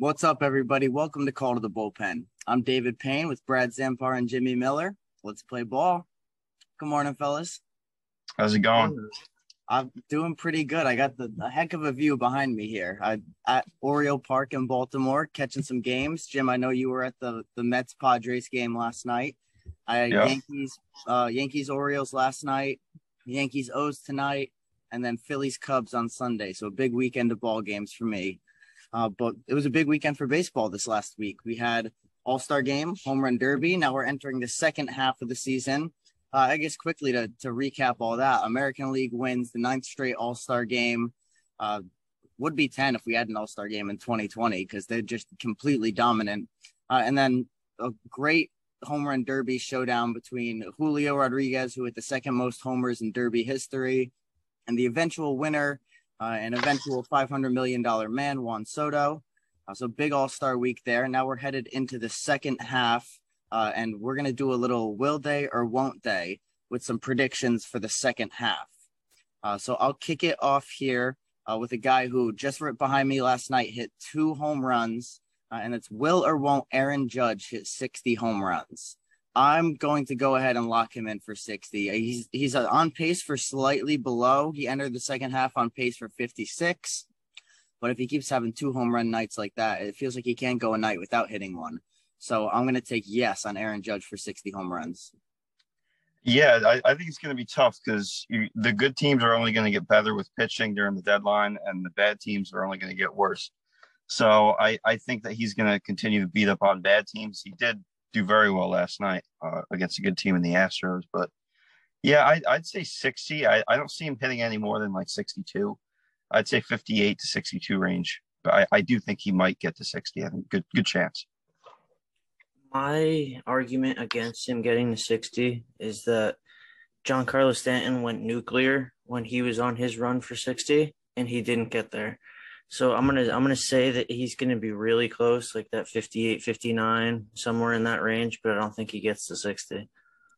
What's up, everybody? Welcome to Call to the Bullpen. I'm David Payne with Brad Zampar and Jimmy Miller. Let's play ball. Good morning, fellas. How's it going? I'm doing pretty good. I got the a heck of a view behind me here. I at Oriole Park in Baltimore, catching some games. Jim, I know you were at the the Mets Padres game last night. I Yeah. Yankees uh Yankees Orioles last night, Yankees O's tonight, and then Phillies Cubs on Sunday. So a big weekend of ball games for me. Uh, but it was a big weekend for baseball this last week. We had All Star Game, Home Run Derby. Now we're entering the second half of the season. Uh, I guess quickly to to recap all that, American League wins the ninth straight All Star Game. Uh, would be ten if we had an All Star Game in 2020 because they're just completely dominant. Uh, and then a great home run derby showdown between Julio Rodriguez, who hit the second most homers in Derby history, and the eventual winner, uh, an eventual $500 million man, Juan Soto. Uh, so big All Star week there. Now we're headed into the second half, uh, and we're going to do a little will they or won't they with some predictions for the second half. Uh, so I'll kick it off here uh, with a guy who just right behind me last night hit two home runs, uh, and it's will or won't Aaron Judge hit 60 home runs. I'm going to go ahead and lock him in for 60. He's he's uh, on pace for slightly below. He entered the second half on pace for 56. But if he keeps having two home run nights like that, it feels like he can't go a night without hitting one. So I'm going to take yes on Aaron Judge for 60 home runs. Yeah, I, I think it's going to be tough because the good teams are only going to get better with pitching during the deadline, and the bad teams are only going to get worse. So I, I think that he's going to continue to beat up on bad teams. He did do very well last night uh, against a good team in the Astros, but yeah, I, I'd say 60. I, I don't see him hitting any more than like 62. I'd say 58 to 62 range, but I, I do think he might get to 60. I think good good chance. My argument against him getting to 60 is that Giancarlo Stanton went nuclear when he was on his run for 60 and he didn't get there. So I'm to I'm to say that he's to be really close like that 58 59 somewhere in that range, but I don't think he gets to 60.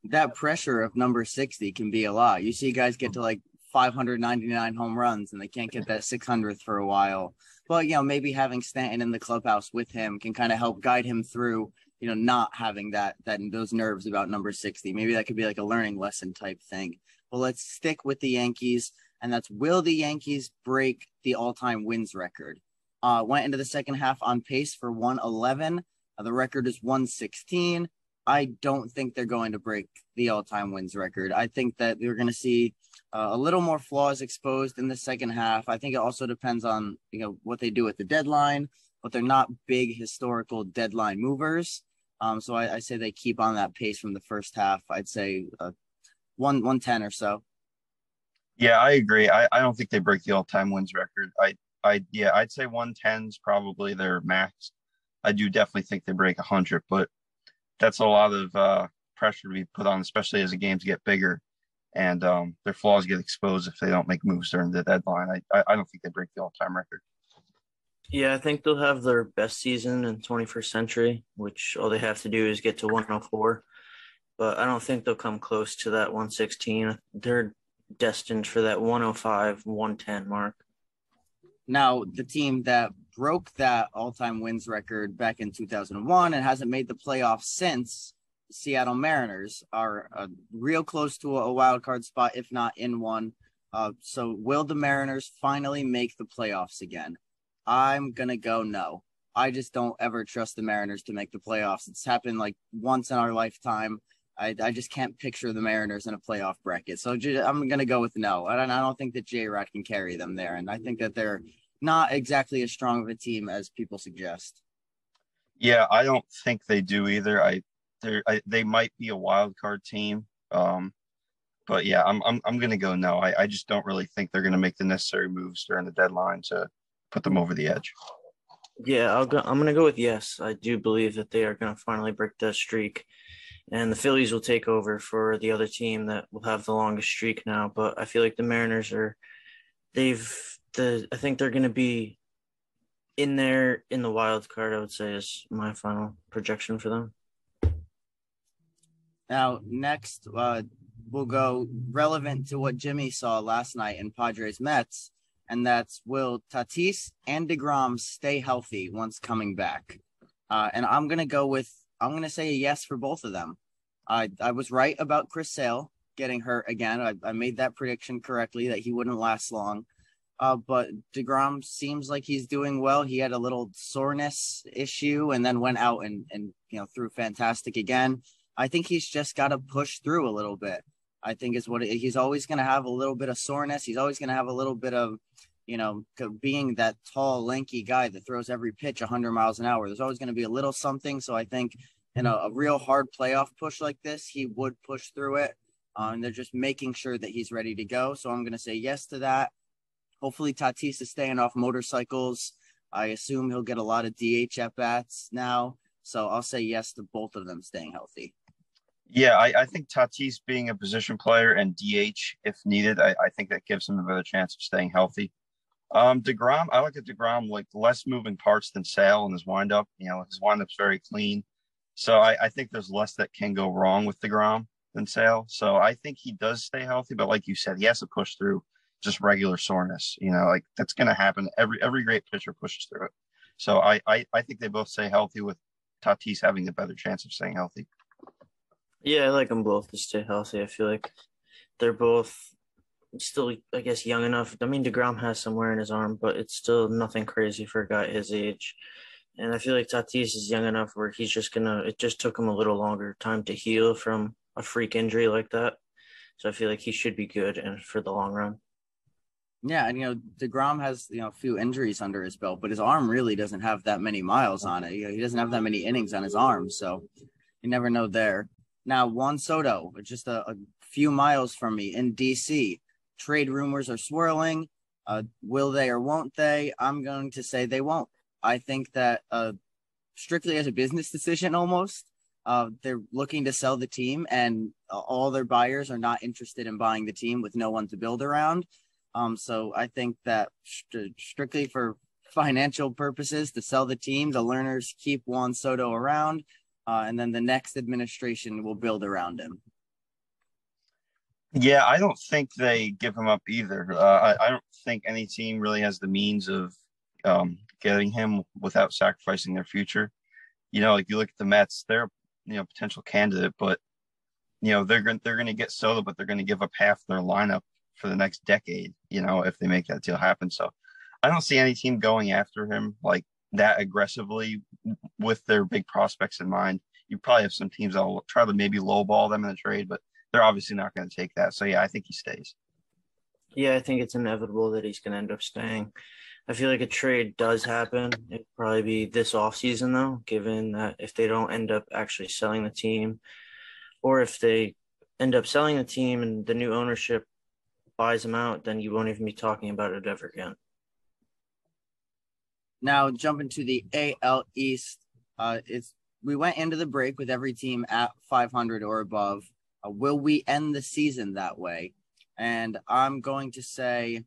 That pressure of number 60 can be a lot. You see guys get to like 599 home runs and they can't get that 600th for a while. But you know, maybe having Stanton in the clubhouse with him can kind of help guide him through you know, not having that that those nerves about number 60. Maybe that could be like a learning lesson type thing. Well, let's stick with the Yankees, and that's will the Yankees break the all-time wins record? Uh, went into the second half on pace for 111. Uh, the record is 116. I don't think they're going to break the all-time wins record. I think that we're going to see uh, a little more flaws exposed in the second half. I think it also depends on you know what they do at the deadline, but they're not big historical deadline movers. Um, so I, I, say they keep on that pace from the first half. I'd say uh, one one ten or so. Yeah, I agree. I, I don't think they break the all time wins record. I I yeah, I'd say one tens probably their max. I do definitely think they break hundred, but that's a lot of uh, pressure to be put on, especially as the games get bigger and um, their flaws get exposed if they don't make moves during the deadline. I I don't think they break the all time record. Yeah, I think they'll have their best season in 21st century, which all they have to do is get to 104. But I don't think they'll come close to that 116. They're destined for that 105, 110 mark. Now, the team that broke that all time wins record back in 2001 and hasn't made the playoffs since, Seattle Mariners, are uh, real close to a wild card spot, if not in one. Uh, so, will the Mariners finally make the playoffs again? I'm gonna go no. I just don't ever trust the Mariners to make the playoffs. It's happened like once in our lifetime. I, I just can't picture the Mariners in a playoff bracket. So I'm gonna go with no. I don't, I don't think that J Rod can carry them there, and I think that they're not exactly as strong of a team as people suggest. Yeah, I don't think they do either. I they they might be a wild card team. Um, but yeah, I'm I'm I'm gonna go no. I, I just don't really think they're gonna make the necessary moves during the deadline to put them over the edge. Yeah, I'll go. I'm going to go with yes. I do believe that they are going to finally break that streak, and the Phillies will take over for the other team that will have the longest streak now. But I feel like the Mariners are, they've the. I think they're going to be in there in the wild card. I would say is my final projection for them. Now, next, uh, we'll go relevant to what Jimmy saw last night in Padres Mets. and that's will Tatis and DeGrom stay healthy once coming back? Uh, and I'm gonna go with I'm gonna say a yes for both of them. I I was right about Chris Sale getting hurt again. I, I made that prediction correctly that he wouldn't last long. Uh, but Degrom seems like he's doing well. He had a little soreness issue and then went out and and you know threw fantastic again. I think he's just got to push through a little bit. I think is what it, he's always going to have a little bit of soreness. He's always going to have a little bit of, you know, being that tall, lanky guy that throws every pitch 100 miles an hour. There's always going to be a little something. So I think in a, a real hard playoff push like this, he would push through it. Uh, and they're just making sure that he's ready to go. So I'm going to say yes to that. Hopefully, Tatis is staying off motorcycles. I assume he'll get a lot of DH at bats now. So I'll say yes to both of them staying healthy. Yeah, I, I think Tatis being a position player and DH if needed, I, I think that gives him a better chance of staying healthy. Um, Degrom, I look at Degrom like less moving parts than Sale in his windup. You know, his windup's very clean, so I, I think there's less that can go wrong with Degrom than Sale. So I think he does stay healthy, but like you said, he has to push through just regular soreness. You know, like that's going to happen. Every every great pitcher pushes through it. So I, I I think they both stay healthy with Tatis having a better chance of staying healthy. Yeah, I like them both to stay healthy. I feel like they're both still, I guess, young enough. I mean, Degrom has somewhere in his arm, but it's still nothing crazy for a guy his age. And I feel like Tatis is young enough where he's just gonna. It just took him a little longer time to heal from a freak injury like that. So I feel like he should be good and for the long run. Yeah, and you know Degrom has you know a few injuries under his belt, but his arm really doesn't have that many miles on it. You know, he doesn't have that many innings on his arm, so you never know there. Now, Juan Soto, just a, a few miles from me in DC. Trade rumors are swirling. Uh, will they or won't they? I'm going to say they won't. I think that uh, strictly as a business decision, almost, uh, they're looking to sell the team, and all their buyers are not interested in buying the team with no one to build around. Um, so I think that st- strictly for financial purposes, to sell the team, the Lerners keep Juan Soto around uh, and then the next administration will build around him. Yeah, I don't think they give him up either. Uh, I, I, don't think any team really has the means of um, getting him without sacrificing their future. You know, like you look at the Mets, they're you know potential candidate, but you know they're going they're going to get Soto, but they're going to give up half their lineup for the next decade. You know, if they make that deal happen. So I don't see any team going after him like that aggressively with their big prospects in mind. You probably have some teams that will try to maybe lowball them in the trade, but they're obviously not going to take that. So yeah, I think he stays. Yeah, I think it's inevitable that he's going to end up staying. I feel like a trade does happen. It'd probably be this off season though, given that if they don't end up actually selling the team, or if they end up selling the team and the new ownership buys them out, then you won't even be talking about it ever again. Now jumping to the AL East, uh, it's we went into the break with every team at 500 or above. Uh, will we end the season that way? And I'm going to say,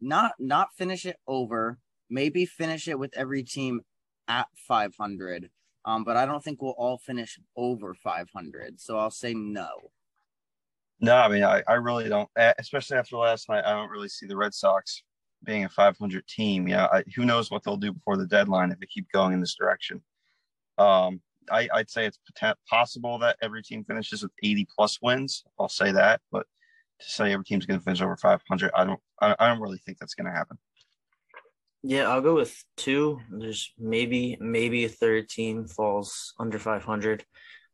not not finish it over. Maybe finish it with every team at 500. Um, but I don't think we'll all finish over 500. So I'll say no. No, I mean, I, I really don't, especially after last night. I don't really see the Red Sox being a 500 team. Yeah, I, who knows what they'll do before the deadline if they keep going in this direction. Um, I, would say it's possible that every team finishes with 80 plus wins. I'll say that, but to say every team's going to finish over 500, I don't, I, I don't really think that's going to happen. Yeah, I'll go with two. There's maybe, maybe a third team falls under 500.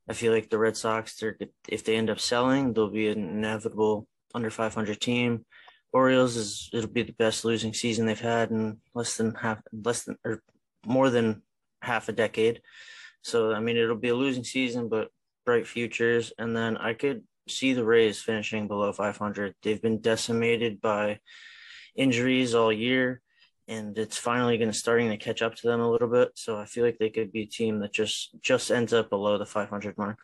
I feel like the Red Sox, they're, if they end up selling, they'll be an inevitable under 500 team. Orioles is it'll be the best losing season they've had in less than half, less than or more than half a decade. So I mean, it'll be a losing season, but bright futures. And then I could see the Rays finishing below 500. They've been decimated by injuries all year, and it's finally going to starting to catch up to them a little bit. So I feel like they could be a team that just just ends up below the 500 mark.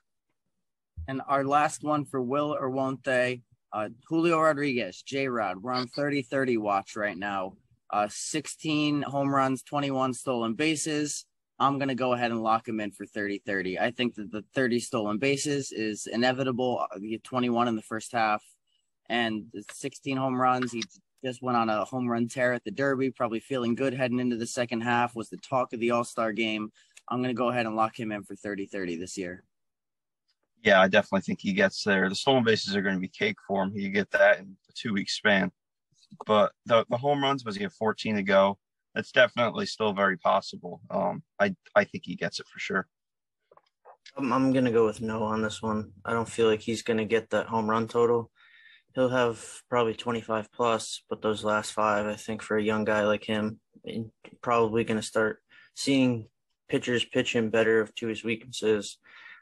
And our last one for will or won't they? Uh, Julio Rodriguez, J Rod. We're on 30 30 watch right now. Uh, 16 home runs, 21 stolen bases. I'm going to go ahead and lock him in for 30 30. I think that the 30 stolen bases is inevitable. Uh, you get 21 in the first half and 16 home runs. He just went on a home run tear at the Derby, probably feeling good heading into the second half, was the talk of the All Star game. I'm going to go ahead and lock him in for 30 30 this year. Yeah, I definitely think he gets there. The stolen bases are going to be cake for him. He get that in a two week span. But the, the home runs was he had 14 to go. That's definitely still very possible. Um, I I think he gets it for sure. I'm, I'm gonna go with no on this one. I don't feel like he's gonna get that home run total. He'll have probably 25 plus, but those last five, I think, for a young guy like him, probably gonna start seeing pitchers pitch him better to his weaknesses.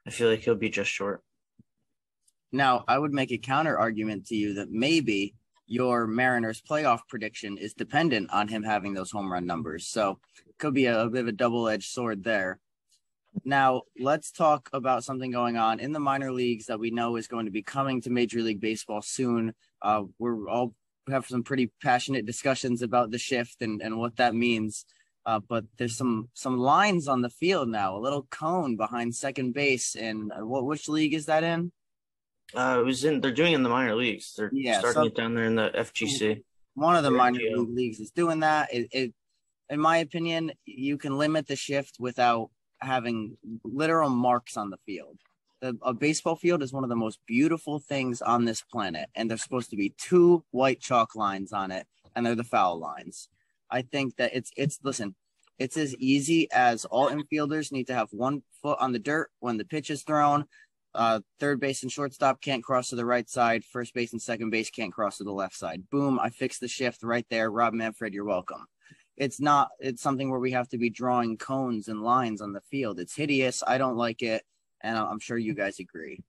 I feel like he'll be just short. Now, I would make a counter argument to you that maybe your Mariners playoff prediction is dependent on him having those home run numbers. So it could be a, a bit of a double edged sword there. Now, let's talk about something going on in the minor leagues that we know is going to be coming to Major League Baseball soon. Uh, we're all have some pretty passionate discussions about the shift and, and what that means. Uh, but there's some some lines on the field now, a little cone behind second base. And uh, what which league is that in? Uh, it was in. They're doing it in the minor leagues. They're yeah, starting so, it down there in the FGC. One of the minor league leagues is doing that. It, it, in my opinion, you can limit the shift without having literal marks on the field. The, a baseball field is one of the most beautiful things on this planet, and there's supposed to be two white chalk lines on it, and they're the foul lines. I think that it's it's listen, it's as easy as all infielders need to have one foot on the dirt when the pitch is thrown. Uh, third base and shortstop can't cross to the right side. First base and second base can't cross to the left side. Boom! I fixed the shift right there. Rob Manfred, you're welcome. It's not. It's something where we have to be drawing cones and lines on the field. It's hideous. I don't like it, and I'm sure you guys agree.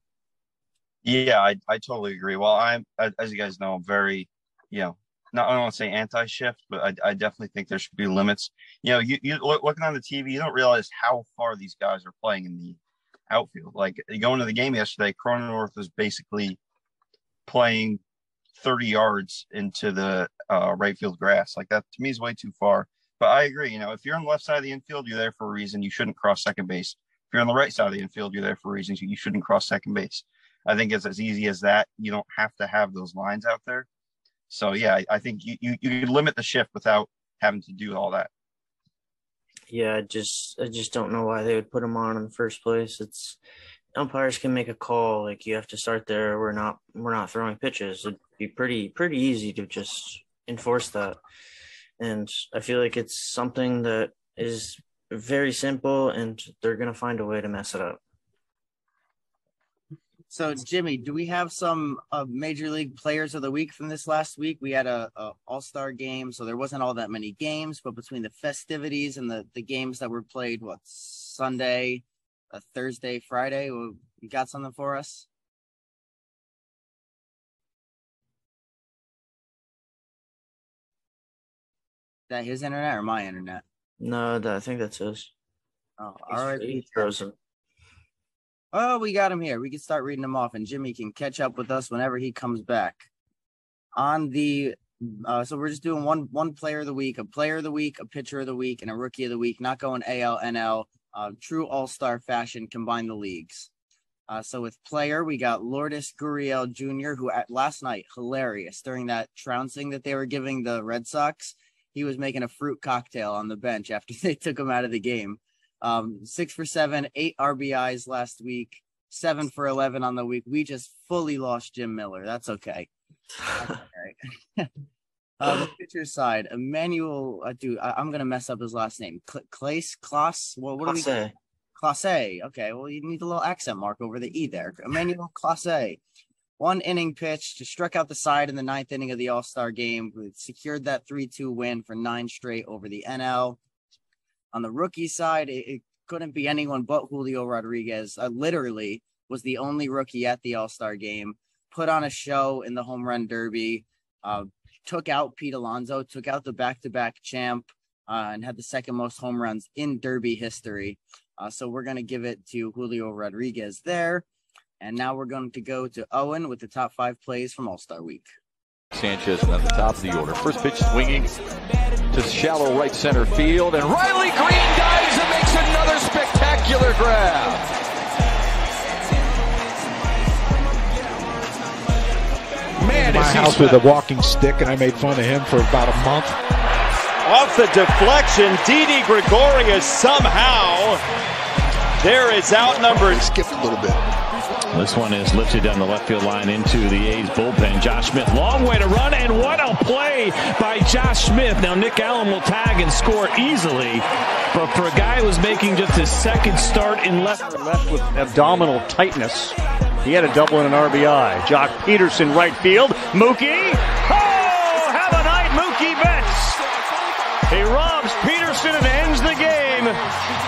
Yeah, I, I totally agree. Well, I'm as you guys know, I'm very, you know, not I don't want to say anti-shift, but I, I definitely think there should be limits. You know, you, you looking on the TV, you don't realize how far these guys are playing in the outfield. Like going to the game yesterday, Cronenworth was basically playing 30 yards into the uh, right field grass. Like that to me is way too far. But I agree. You know, if you're on the left side of the infield, you're there for a reason. You shouldn't cross second base. If you're on the right side of the infield, you're there for reasons. You shouldn't cross second base. I think it's as easy as that. You don't have to have those lines out there. So yeah, I, I think you, you you limit the shift without having to do all that. Yeah, I just I just don't know why they would put them on in the first place. It's umpires can make a call like you have to start there. We're not we're not throwing pitches. It'd be pretty pretty easy to just enforce that. And I feel like it's something that is very simple and they're gonna find a way to mess it up. So, Jimmy, do we have some uh, major league players of the week from this last week? We had a, a All Star game, so there wasn't all that many games, but between the festivities and the the games that were played, what Sunday, a Thursday, Friday, you got something for us? that his internet or my internet? No, I think that's his. Oh, all right. He's frozen. Oh, we got him here. We can start reading them off, and Jimmy can catch up with us whenever he comes back. On the uh, so we're just doing one one player of the week, a player of the week, a pitcher of the week, and a rookie of the week. Not going AL, NL, uh, true All Star fashion. Combine the leagues. Uh, so with player, we got Lourdes Gurriel Jr., who at last night hilarious during that trouncing that they were giving the Red Sox. He was making a fruit cocktail on the bench after they took him out of the game. Um, six for seven, eight RBIs last week, seven for 11 on the week. We just fully lost Jim Miller. That's okay. That's okay. uh, the pitcher side, Emmanuel, uh, dude, I, am going to mess up his last name. Clace, Klaus, what, what do we Clase. Okay, well, you need a little accent mark over the E there. Emmanuel Clase. One inning pitch to struck out the side in the ninth inning of the All Star game. Secured that 3 2 win for nine straight over the NL. On the rookie side, it, it couldn't be anyone but Julio Rodriguez. I literally was the only rookie at the All Star game. Put on a show in the home run derby. Uh, took out Pete Alonso. Took out the back to back champ. Uh, and had the second most home runs in Derby history. Uh, so we're going to give it to Julio Rodriguez there. And now we're going to go to Owen with the top five plays from All Star Week. Sanchez at the top of the order. First pitch swinging to shallow right center field, and Riley Greene dives and makes another spectacular grab. Man, my house with a walking stick, and I made fun of him for about a month. Off the deflection, Didi Gregorius somehow there is outnumbered. Skipped a little bit. This one is lifted down the left field line into the A's bullpen. Josh Smith, long way to run, and what a play by Josh Smith. Now, Nick Allen will tag and score easily, but for a guy who was making just his second start in left. Left with abdominal tightness. He had a double and an RBI. Joc Pederson, right field. Mookie. Oh, have a night, Mookie Betts. He robs Pederson and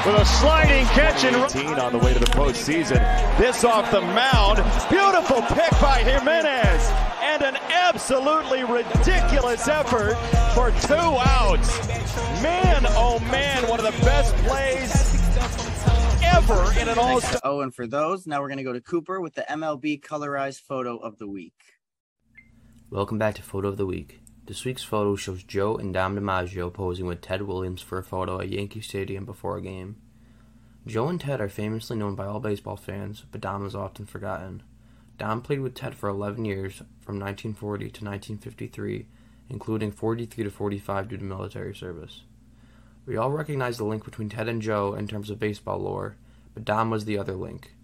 with a sliding catch and on the way to the postseason. This off the mound. Beautiful pick by Jimenez. And an absolutely ridiculous effort for two outs. Man, oh man, one of the best plays ever in an all star. Oh, and for those, now we're going to go to Cooper with the MLB colorized photo of the week. Welcome back to Photo of the Week. This week's photo shows Joe and Dom DiMaggio posing with Ted Williams for a photo at Yankee Stadium before a game. Joe and Ted are famously known by all baseball fans, but Dom is often forgotten. Dom played with Ted for 11 years, from 1940 to 1953, including 43 to 45 due to military service. We all recognize the link between Ted and Joe in terms of baseball lore, but Dom was the other link.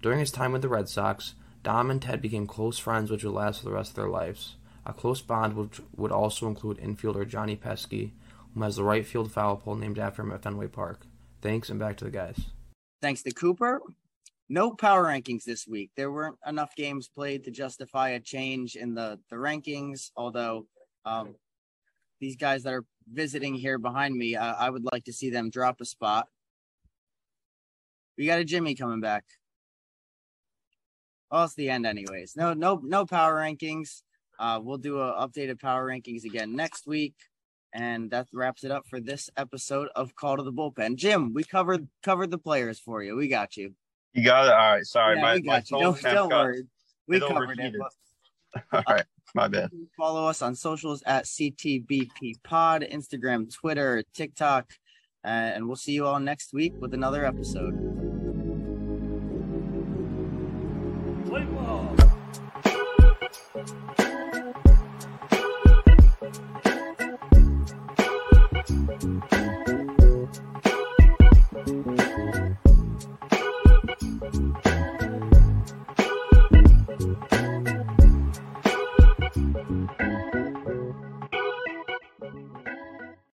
During his time with the Red Sox, Dom and Ted became close friends which would last for the rest of their lives. A close bond which would also include infielder Johnny Pesky, who has the right field foul pole named after him at Fenway Park. Thanks, and back to the guys. Thanks to Cooper. No power rankings this week. There weren't enough games played to justify a change in the, the rankings, although um, these guys that are visiting here behind me, uh, I would like to see them drop a spot. We got a Jimmy coming back. Well, it's the end, anyways. No, no, no power rankings. Uh, we'll do a updated power rankings again next week, and that wraps it up for this episode of Call to the Bullpen. Jim, we covered covered the players for you. We got you. You got it. All right. Sorry, Yeah, my we my got you. phone Don't, worry. We covered it. All right, my bad. Follow us on socials at CTBP Pod, Instagram, Twitter, TikTok, uh, and we'll see you all next week with another episode.